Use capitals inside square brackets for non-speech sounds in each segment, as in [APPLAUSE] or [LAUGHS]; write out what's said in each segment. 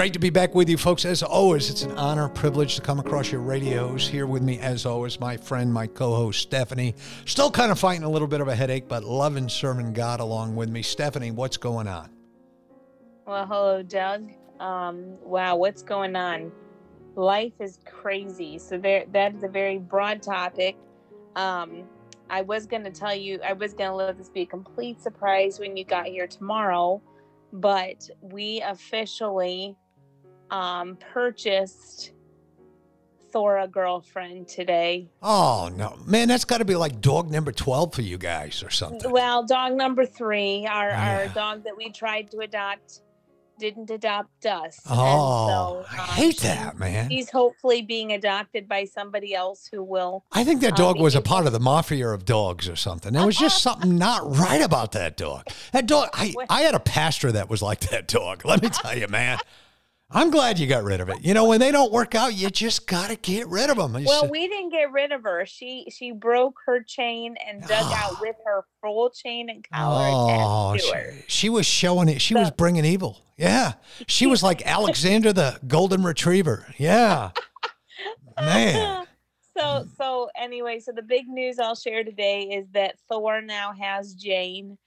Great to be back with you, folks. As always, it's an honor, privilege to come across your radios. Here with me, as always, my friend, my co host, Stephanie. Still kind of fighting a little bit of a headache, but loving serving God along with me. Stephanie, what's going on? Well, hello, Doug. Um, wow, what's going on? Life is crazy. So there, that is a very broad topic. Um, I was going to tell you, I was going to let this be a complete surprise when you got here tomorrow, but we officially um, purchased Thor a girlfriend today. Oh no, man, that's got to be like dog number twelve for you guys or something. Well, dog number three, our yeah. our dog that we tried to adopt, didn't adopt us. Oh, so, um, I hate that, man. He's hopefully being adopted by somebody else who will. I think that dog um, was a part of the mafia of dogs or something. There was just something not right about that dog. That dog, I I had a pastor that was like that dog. Let me tell you, man. [LAUGHS] I'm glad you got rid of it. You know, when they don't work out, you just got to get rid of them. Well, we didn't get rid of her. She she broke her chain and dug oh. out with her full chain and collar oh, she, she, was showing it. She so, was bringing evil. Yeah, she was like Alexander the Golden Retriever. Yeah, man. [LAUGHS] So so anyway, so the big news I'll share today is that Thor now has Jane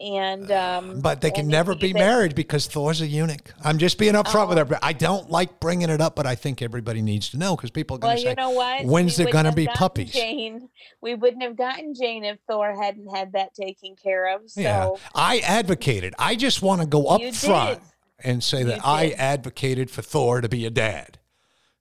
and um, but they can never be married because Thor's a eunuch. I'm just being upfront oh. with everybody. I don't like bringing it up, but I think everybody needs to know because people are going to well, say, you know what? "When's we there going to be puppies?" Jane, we wouldn't have gotten Jane if Thor hadn't had that taken care of. So yeah, I advocated. I just want to go up front and say that I advocated for Thor to be a dad.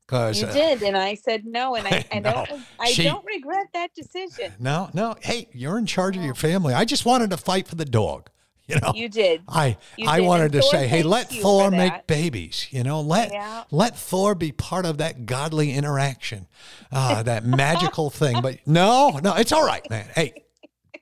Cause, you uh, did, and I said no, and I, [LAUGHS] I don't, I she, don't regret that decision. No, no. Hey, you're in charge of your family. I just wanted to fight for the dog. You know, you did. I you I did. wanted to say, hey, let Thor make babies. You know, let yeah. let Thor be part of that godly interaction, uh, that magical thing. But no, no, it's all right, man. Hey,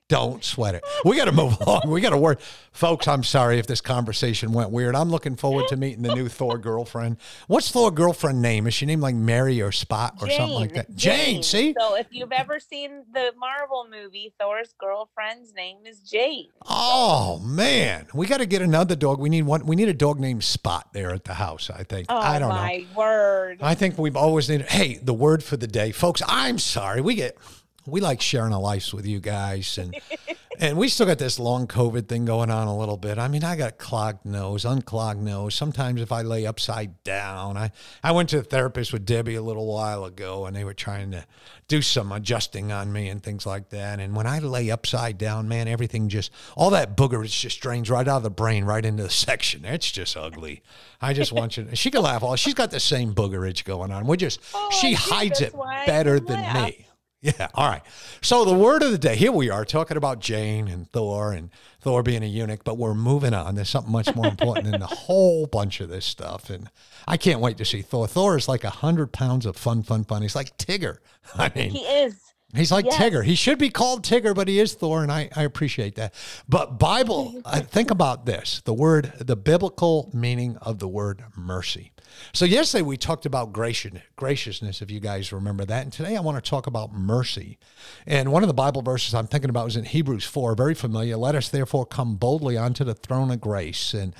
don't sweat it. We got to move [LAUGHS] along. We got to work. Folks, I'm sorry if this conversation went weird. I'm looking forward to meeting the new Thor girlfriend. What's Thor girlfriend name? Is she named like Mary or Spot or Jane, something like that? Jane, Jane, see? So if you've ever seen the Marvel movie, Thor's girlfriend's name is Jane. Oh man. We got to get another dog. We need one we need a dog named Spot there at the house, I think. Oh, I don't my know. word. I think we've always needed Hey, the word for the day. Folks, I'm sorry. We get we like sharing our lives with you guys and [LAUGHS] and we still got this long covid thing going on a little bit. I mean i got clogged nose unclogged nose. Sometimes if i lay upside down i i went to a therapist with debbie a little while ago and they were trying to do some adjusting on me and things like that. And when i lay upside down man everything just all that booger it just drains right out of the brain right into the [LAUGHS] section. It's just ugly. I just want you to, she can laugh all she's got the same boogerage going on. We just oh, she hides it better than laugh. me [LAUGHS] yeah. All right. So the word of the day. Here we are talking about Jane and Thor and Thor being a eunuch, but we're moving on. There's something much more important than the [LAUGHS] whole bunch of this stuff. And I can't wait to see Thor. Thor is like a hundred pounds of fun, fun, fun. He's like Tigger. [LAUGHS] I mean, he is. He's like yes. Tigger. He should be called Tigger, but he is Thor, and I, I appreciate that. But Bible, uh, think about this: the word, the biblical meaning of the word mercy. So yesterday we talked about graciousness, if you guys remember that. And today I want to talk about mercy. And one of the Bible verses I'm thinking about is in Hebrews 4, very familiar. Let us therefore come boldly unto the throne of grace and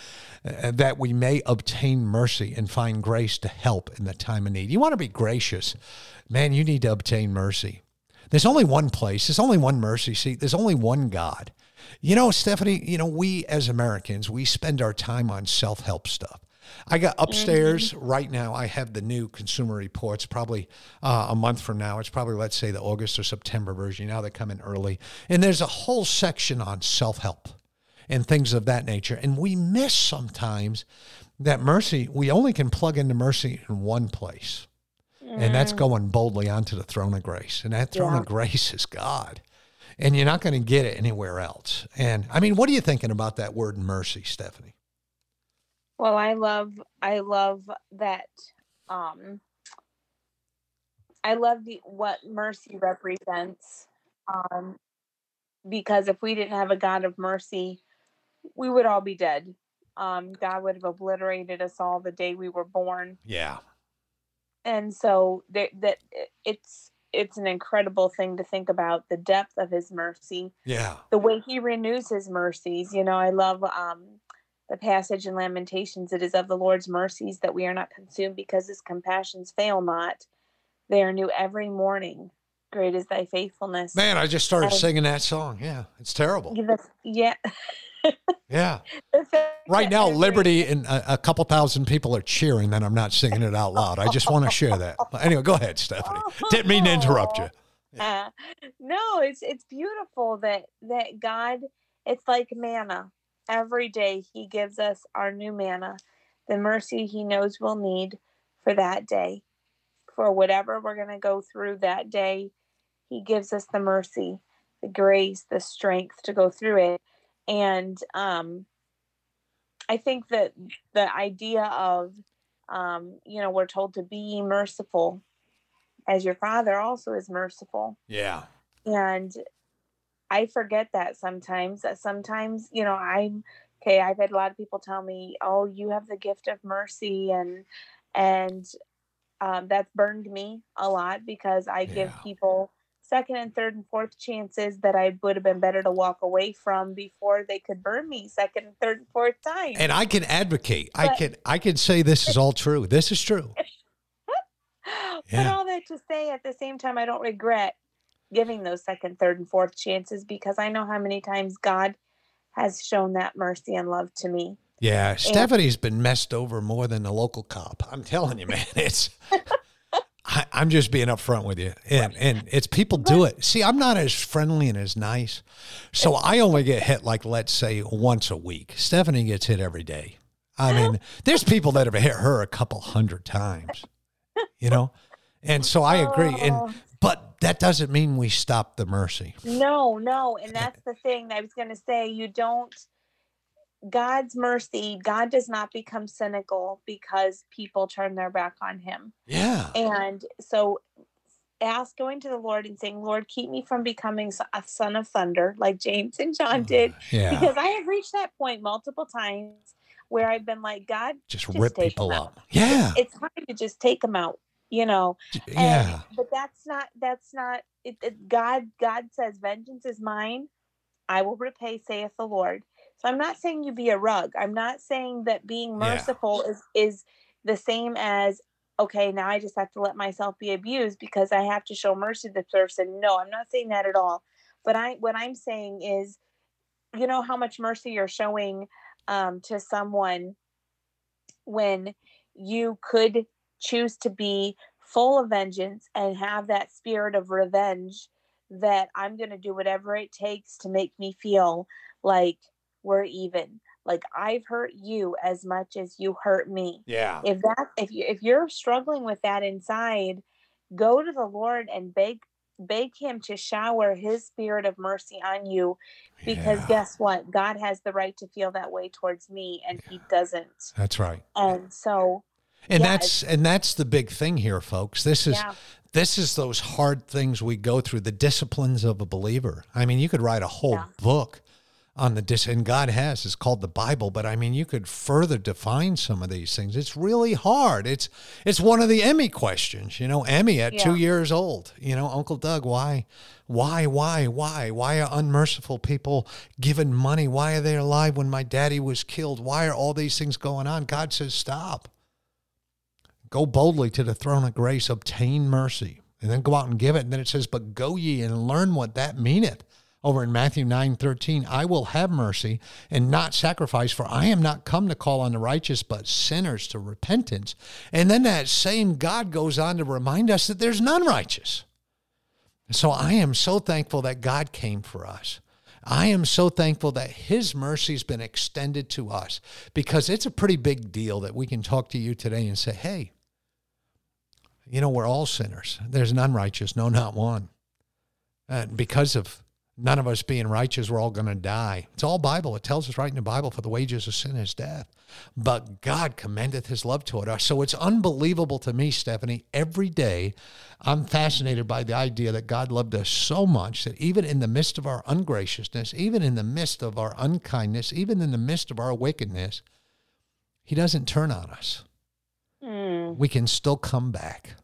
uh, that we may obtain mercy and find grace to help in the time of need. You want to be gracious, man, you need to obtain mercy. There's only one place, there's only one mercy seat, there's only one God. You know, Stephanie, you know, we as Americans, we spend our time on self help stuff. I got upstairs mm-hmm. right now. I have the new Consumer Reports. Probably uh, a month from now, it's probably let's say the August or September version. Now they come in early, and there's a whole section on self help and things of that nature. And we miss sometimes that mercy. We only can plug into mercy in one place. And that's Mm. going boldly onto the throne of grace. And that throne Yeah. of grace is God. And you're not going to get it anywhere else. And I mean, what are you thinking about that word mercy, Stephanie? Well, I love I love that um I love the what mercy represents. Um because if we didn't have a God of mercy, we would all be dead. Um God would have obliterated us all the day we were born. Yeah. And so that that it's it's an incredible thing to think about the depth of his mercy Yeah. the way he renews his mercies. You know, I love um, the passage in Lamentations it is of the Lord's mercies that we are not consumed because his compassions fail not. They are new every morning. Great is thy faithfulness. Man, I just started Um, singing that song. Yeah. It's terrible. The- yeah. [LAUGHS] Yeah. Right now, Liberty and a, a couple thousand people are cheering that I'm not singing it out loud. I just want to share that. But anyway, go ahead, Stephanie. [LAUGHS] Didn't mean to interrupt you. Uh, no, it's it's beautiful that that God. It's like manna. Every day He gives us our new manna, the mercy He knows we'll need for that day, for whatever we're gonna go through that day. He gives us the mercy, the grace, the strength to go through it, and um, I think that the idea of, um, you know, we're told to be merciful as your father also is merciful. Yeah. And I forget that sometimes. That sometimes, you know, I'm okay. I've had a lot of people tell me, "Oh, you have the gift of mercy," and and um, that's burned me a lot because I give people second and third and fourth chances that I would have been better to walk away from before they could burn me second and third and fourth time. And I can advocate. I can I can say this is all true. This is true. [LAUGHS] but Yeah. all that to say, at the same time, I don't regret giving those second, third, and fourth chances because I know how many times God has shown that mercy and love to me. Yeah, Stephanie's been messed over more than the local cop. I'm telling you, man. It's [LAUGHS] I, I'm just being upfront with you, and and it's people do it. See, I'm not as friendly and as nice, so I only get hit like let's say once a week. Stephanie gets hit every day. I mean, [LAUGHS] there's people that have hit her a couple hundred times, you know, and so I agree. Oh. And but that doesn't mean we stop the mercy. No, no. And that's the thing I was going to say. You don't, God's mercy, God does not become cynical because people turn their back on him. Yeah, And so ask going to the Lord and saying, Lord, keep me from becoming a son of thunder like James and John mm, did. yeah. Because I have reached that point multiple times where I've been like, God, Just just rip people up. Yeah, it's time to just take them out, you know. And- yeah. but that's not that's not it, it, God God says vengeance is mine. I will repay saith the Lord. So I'm not saying you be a rug. I'm not saying that being Yeah. merciful is is the same as okay, now I just have to let myself be abused because I have to show mercy to the person. No, I'm not saying that at all. But I what I'm saying is you know how much mercy you're showing um, to someone when you could choose to be full of vengeance and have that spirit of revenge that I'm going to do whatever it takes to make me feel like we're even like I've hurt you as much as you hurt me Yeah. if that if you if you're struggling with that inside go to the lord and beg beg him to shower his spirit of mercy on you because Yeah. guess what god has the right to feel that way towards me and he doesn't That's right. and so And Yeah, that's and that's the big thing here, folks. This is yeah this is those hard things we go through, the disciplines of a believer. I mean, you could write a whole Yeah. book on the dis and God has. It's called the Bible, but I mean you could further define some of these things. It's really hard. It's it's one of the Emmy questions, you know, Emmy at two years old. You know, Uncle Doug, why, why, why, why? Why are unmerciful people given money? Why are they alive when my daddy was killed? Why are all these things going on? God says, stop. Go boldly to the throne of grace, obtain mercy, and then go out and give it. And then it says, But go ye and learn what that meaneth. Over in Matthew 9 13, I will have mercy and not sacrifice, for I am not come to call on the righteous, but sinners to repentance. And then that same God goes on to remind us that there's none righteous. So I am so thankful that God came for us. I am so thankful that His mercy's been extended to us because it's a pretty big deal that we can talk to you today and say, hey, You know, we're all sinners. There's none righteous, no, not one. And because of none of us being righteous, we're all going to die. It's all Bible. It tells us right in the Bible, for the wages of sin is death. But God commendeth his love toward us. So it's unbelievable to me, Stephanie. Every day, I'm fascinated by the idea that God loved us so much that even in the midst of our ungraciousness, even in the midst of our unkindness, even in the midst of our wickedness, he doesn't turn on us. Mm. We can still come back.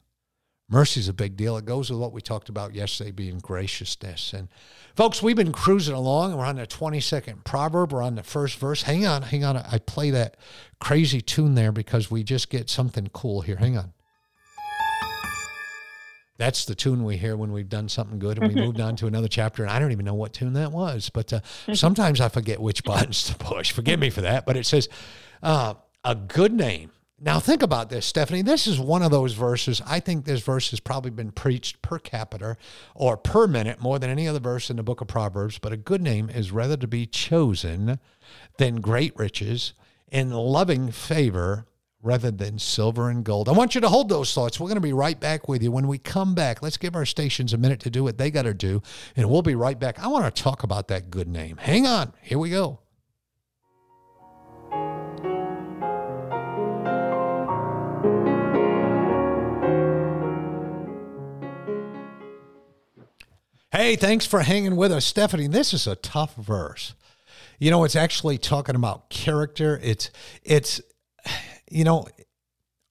Mercy is a big deal. It goes with what we talked about yesterday being graciousness. And folks, we've been cruising along. We're on the 22nd proverb. We're on the first verse. Hang on, hang on. I play that crazy tune there because we just get something cool here. Hang on. That's the tune we hear when we've done something good and we [LAUGHS] moved on to another chapter. And I don't even know what tune that was, but uh, [LAUGHS] sometimes I forget which buttons to push. Forgive me for that. But it says, uh, a good name now, think about this, Stephanie. This is one of those verses. I think this verse has probably been preached per capita or per minute more than any other verse in the book of Proverbs. But a good name is rather to be chosen than great riches, in loving favor rather than silver and gold. I want you to hold those thoughts. We're going to be right back with you. When we come back, let's give our stations a minute to do what they got to do, and we'll be right back. I want to talk about that good name. Hang on. Here we go. Hey, thanks for hanging with us, Stephanie. This is a tough verse. You know, it's actually talking about character. It's it's you know,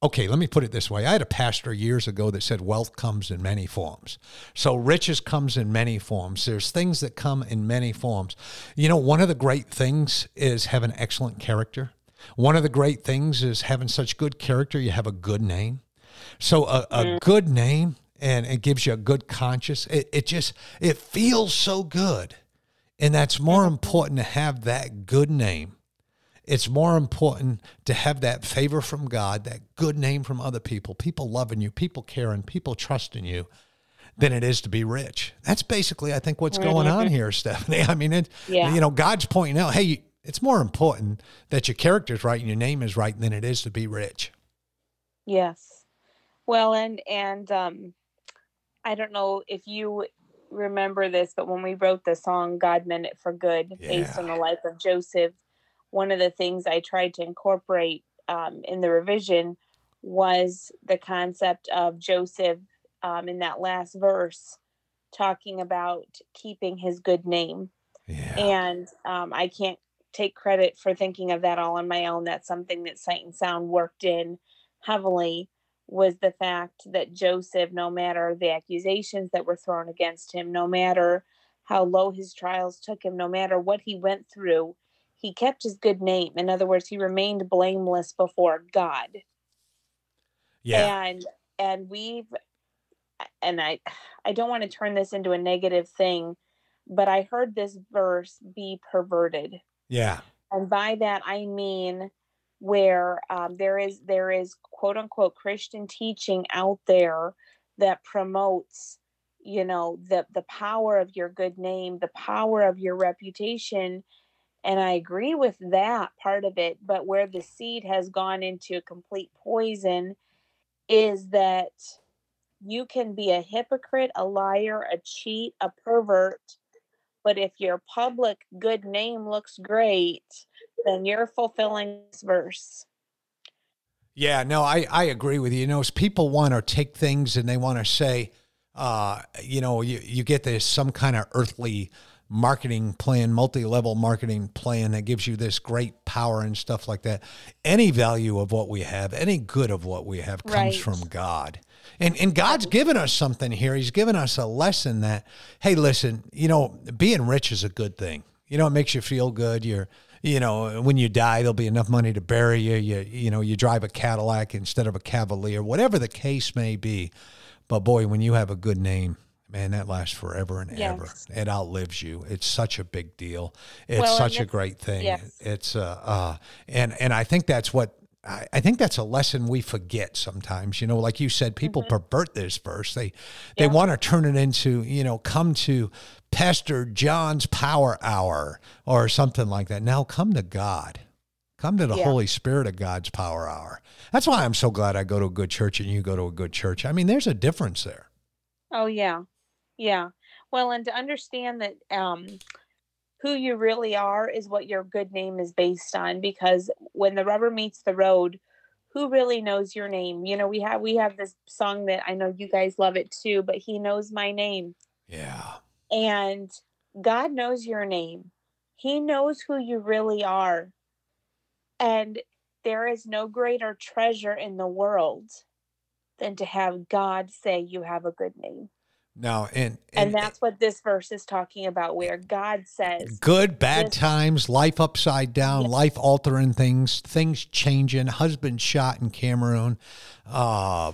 okay, let me put it this way. I had a pastor years ago that said wealth comes in many forms. So riches comes in many forms. There's things that come in many forms. You know, one of the great things is having excellent character. One of the great things is having such good character, you have a good name. So a, a mm. good name and it gives you a good conscience. It, it just it feels so good. And that's more important to have that good name. It's more important to have that favor from God, that good name from other people, people loving you, people caring, people trusting you, than it is to be rich. That's basically, I think, what's going on [LAUGHS] here, [LAUGHS] Stephanie. I mean, it, yeah. you know, God's pointing out, hey, it's more important that your character's right and your name is right than it is to be rich. Yes. Well, and and um, I don't know if you remember this, but when we wrote the song God Meant It for Good, yeah. based on the life of Joseph, one of the things I tried to incorporate um, in the revision was the concept of Joseph um, in that last verse talking about keeping his good name. Yeah. And um, I can't take credit for thinking of that all on my own. That's something that Sight and Sound worked in heavily was the fact that Joseph, no matter the accusations that were thrown against him, no matter how low his trials took him, no matter what he went through, he kept his good name. In other words, he remained blameless before God. Yeah. And and we've and I I don't want to turn this into a negative thing, but I heard this verse be perverted. Yeah. And by that I mean where um, there is there is quote unquote Christian teaching out there that promotes you know the the power of your good name the power of your reputation. And i agree with that part of it but where the seed has gone into a complete poison is that you can be a hypocrite a liar a cheat a pervert but if your public good name looks great then you're fulfilling this verse. Yeah, no, I, I agree with you. You know, people want to take things and they want to say, uh, you know, you, you get this some kind of earthly marketing plan, multi level marketing plan that gives you this great power and stuff like that. Any value of what we have, any good of what we have comes right. from God. And, and God's given us something here. He's given us a lesson that, hey, listen, you know, being rich is a good thing. You know, it makes you feel good. You're, you know, when you die, there'll be enough money to bury you. You, you know, you drive a Cadillac instead of a Cavalier, whatever the case may be. But boy, when you have a good name, man, that lasts forever and yes. ever. It outlives you. It's such a big deal. It's well, such a great thing. Yes. It's uh, uh, and and I think that's what I, I think that's a lesson we forget sometimes. You know, like you said, people mm-hmm. pervert this verse. They they yeah. want to turn it into you know come to Pastor John's Power Hour or something like that. Now come to God. Come to the Yeah. Holy Spirit of God's power hour. That's why I'm so glad I go to a good church and you go to a good church. I mean, there's a difference there. Oh yeah. Yeah. Well, and to understand that um who you really are is what your good name is based on because when the rubber meets the road, who really knows your name? You know, we have we have this song that I know you guys love it too, but he knows my name. Yeah. And God knows your name. He knows who you really are. And there is no greater treasure in the world than to have God say you have a good name. Now, and, And, that's what this verse is talking about, where God says, good, bad this- times, life upside down, life altering things, things changing, husband shot in Cameroon, uh,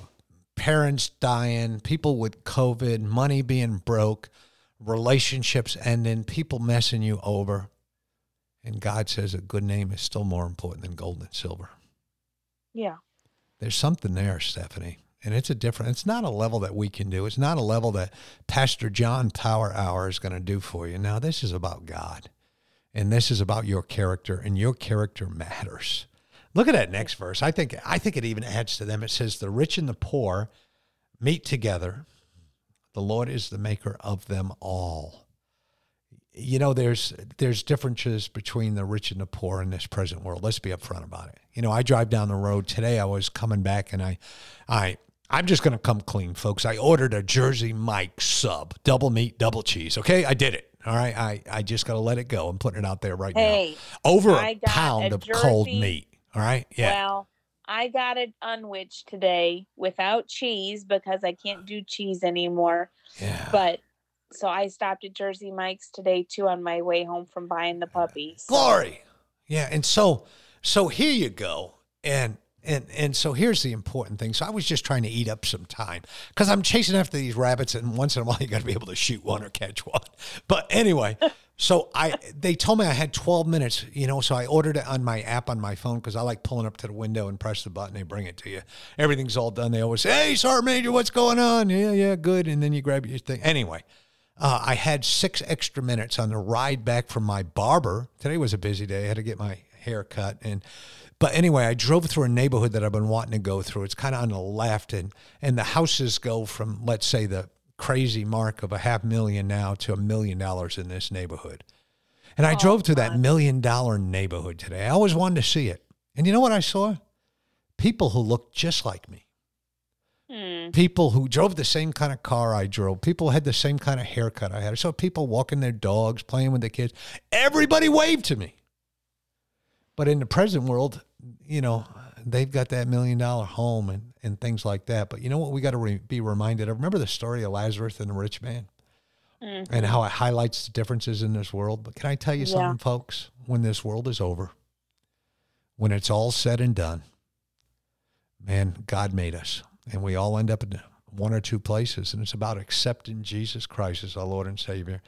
parents dying, people with COVID, money being broke, relationships ending, people messing you over. And God says a good name is still more important than gold and silver. Yeah, There's something there, Stephanie. And it's a different, it's not a level that we can do. It's not a level that Pastor John Power Hour is going to do for you. Now, this is about God. And this is about your character, and your character matters. Look at that next verse. I think I think it even adds to them. It says, The rich and the poor meet together. The Lord is the maker of them all. You know, there's there's differences between the rich and the poor in this present world. Let's be upfront about it. You know, I drive down the road today. I was coming back, and I, I, I'm just gonna come clean, folks. I ordered a Jersey Mike sub, double meat, double cheese. Okay, I did it. All right, I, I just gotta let it go. I'm putting it out there right Hey, now. Over I a got pound a of cold meat. All right, yeah. well, I got it unwitched today without cheese because I can't do cheese anymore. Yeah. But so I stopped at Jersey Mike's today too on my way home from buying the puppy. So- Glory. Yeah, and so so here you go. And and and so here's the important thing. So I was just trying to eat up some time because I'm chasing after these rabbits, and once in a while you got to be able to shoot one or catch one. [LAUGHS] But anyway, so I they told me I had 12 minutes, you know. So I ordered it on my app on my phone because I like pulling up to the window and press the button. They bring it to you. Everything's all done. They always say, "Hey, Sergeant Major, what's going on?" Yeah, yeah, good. And then you grab your thing. Anyway, uh, I had six extra minutes on the ride back from my barber. Today was a busy day. I had to get my hair cut. And but anyway, I drove through a neighborhood that I've been wanting to go through. It's kind of on the left, and and the houses go from let's say the crazy mark of a half million now to a million dollars in this neighborhood. And I Oh, drove through that million dollar neighborhood today. I always wanted to see it. And you know what I saw? People who looked just like me Hmm. people who drove the same kind of car I drove, people had the same kind of haircut I had. I saw people walking their dogs, playing with their kids. Everybody waved to me. But in the present world, you know, they've got that million dollar home and, and things like that. But you know what we got to re- be reminded of? Remember the story of Lazarus and the rich man Mhm. and how it highlights the differences in this world? But can I tell you Yeah. something, folks? When this world is over, when it's all said and done, man, God made us, and we all end up in one or two places, and it's about accepting Jesus Christ as our Lord and Savior.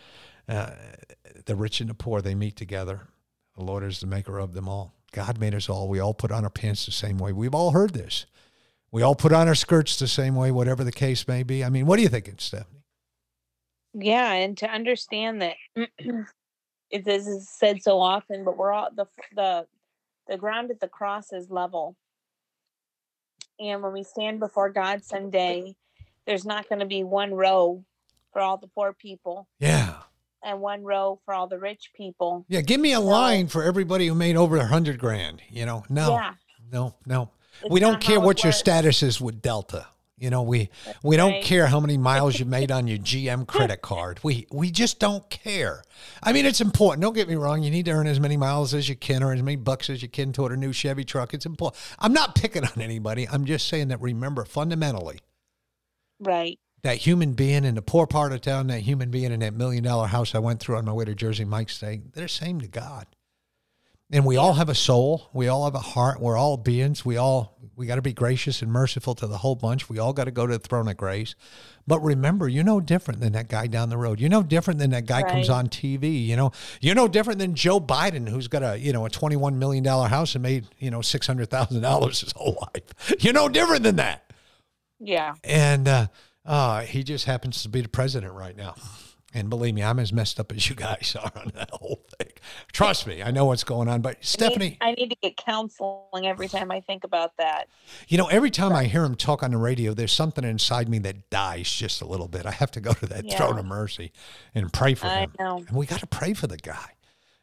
Uh, the rich and the poor, they meet together. The Lord is the maker of them all. God made us all. We all put on our pants the same way. We've all heard this. We all put on our skirts the same way, whatever the case may be. I mean, what are you thinking, Stephanie? Yeah, and to understand that [CLEARS THROAT] it, this is said so often, but we're all the the the ground at the cross is level. And when we stand before God someday, there's not going to be one row for all the poor people Yeah. And one row for all the rich people. Yeah, give me a line for everybody who made over a hundred grand. You know, no, Yeah. no, no. It's we don't care what your status is with Delta. You know, we we don't care how many [LAUGHS] miles you made on your GM credit card. We we just don't care. I mean, it's important. Don't get me wrong. You need to earn as many miles as you can or as many bucks as you can toward a new Chevy truck. It's important. I'm not picking on anybody. I'm just saying that remember fundamentally Right. That human being in the poor part of town, that human being in that million dollar house I went through on my way to Jersey Mike's day, they're the same to God. And we all have a soul. We all have a heart. We're all beings. We all we got to be gracious and merciful to the whole bunch. We all got to go to the throne of grace. But remember, you're no different than that guy down the road. You're no different than that guy comes on TV. You know, you're no different than Joe Biden, who's got a you know a 21 million dollar house and made you know six hundred thousand dollars his whole life. [LAUGHS] You're no different than that Yeah. and uh, uh, he just happens to be the president right now. And believe me, I'm as messed up as you guys [LAUGHS] are on that whole thing. Trust me, I know what's going on. But Stephanie, I need, I need to get counseling every time I think about that. You know, every time I hear him talk on the radio, there's something inside me that dies just a little bit. I have to go to that Yeah. throne of mercy and pray for I him. know. And we got to pray for the guy.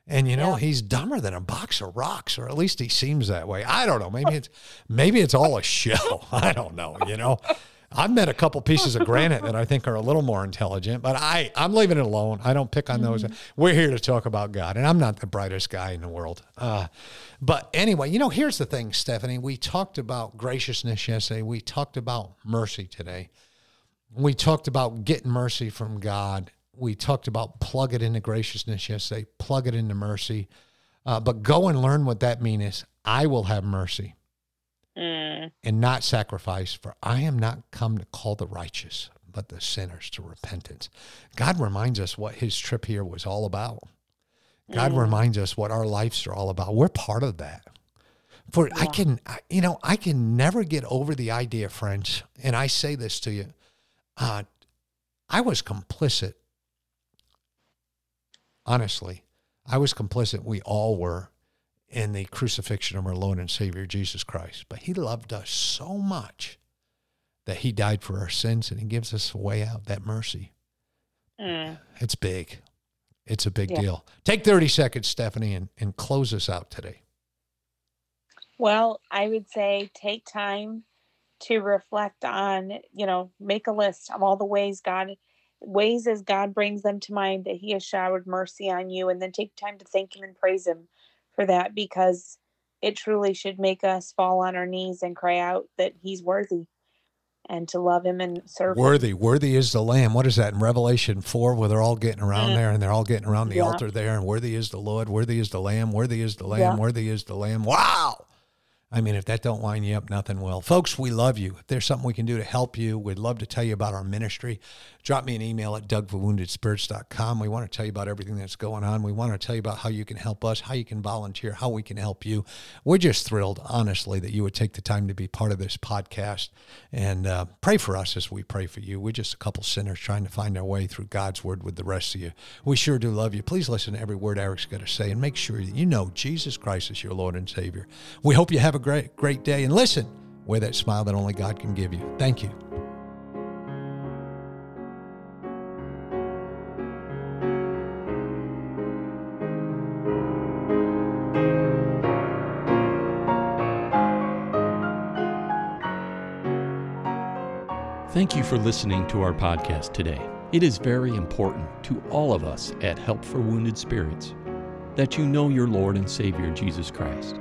And you know, Yeah. he's dumber than a box of rocks, or at least he seems that way. I don't know. Maybe it's maybe it's all a show. [LAUGHS] I don't know. You know, I've met a couple pieces of granite that I think are a little more intelligent, but I I'm leaving it alone. I don't pick on those. We're here to talk about God, and I'm not the brightest guy in the world. Uh, but anyway, you know, here's the thing, Stephanie. We talked about graciousness yesterday. We talked about mercy today. We talked about getting mercy from God. We talked about plug it into graciousness yesterday, plug it into mercy. Uh, but go and learn what that means is I will have mercy Mm, and not sacrifice, for I am not come to call the righteous, but the sinners to repentance. God reminds us what his trip here was all about. God Mm. reminds us what our lives are all about. We're part of that. For I can, you know, I can never get over the idea, friends, and I say this to you. Uh, I was complicit. Honestly, I was complicit. We all were in the crucifixion of our Lord and Savior Jesus Christ. But He loved us so much that He died for our sins and He gives us a way out, that mercy. mm. It's big. It's a big Yeah. deal. Take 30 seconds, Stephanie, and, and close us out today. Well, I would say take time to reflect on, you know, make a list of all the ways God, ways as God brings them to mind that He has showered mercy on you, and then take time to thank Him and praise Him for that because it truly should make us fall on our knees and cry out that He's worthy and to love Him and serve Him. Worthy, worthy is the Lamb. What is that in Revelation 4 where they're all getting around Mm. there and they're all getting around the Yeah. altar there and worthy is the Lord, worthy is the Lamb, worthy is the Lamb, Yeah. worthy is the Lamb. Wow. I mean, if that don't line you up, nothing will. Folks, we love you. If there's something we can do to help you, we'd love to tell you about our ministry. Drop me an email at dougforwoundedspirits.com. We want to tell you about everything that's going on. We want to tell you about how you can help us, how you can volunteer, how we can help you. We're just thrilled, honestly, that you would take the time to be part of this podcast and uh, pray for us as we pray for you. We're just a couple sinners trying to find our way through God's word with the rest of you. We sure do love you. Please listen to every word Eric's going to say and make sure that you know Jesus Christ is your Lord and Savior. We hope you have a great, great day. And listen, wear that smile that only God can give you. Thank you. Thank you for listening to our podcast today. It is very important to all of us at Help for Wounded Spirits that you know your Lord and Savior Jesus Christ.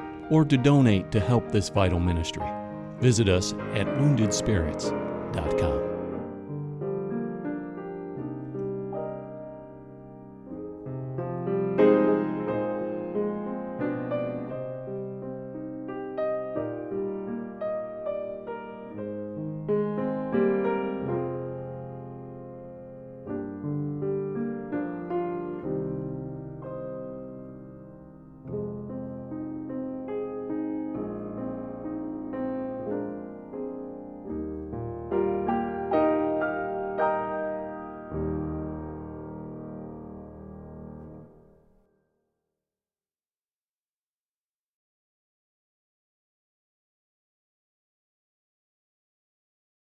or to donate to help this vital ministry, visit us at woundedspirits.com.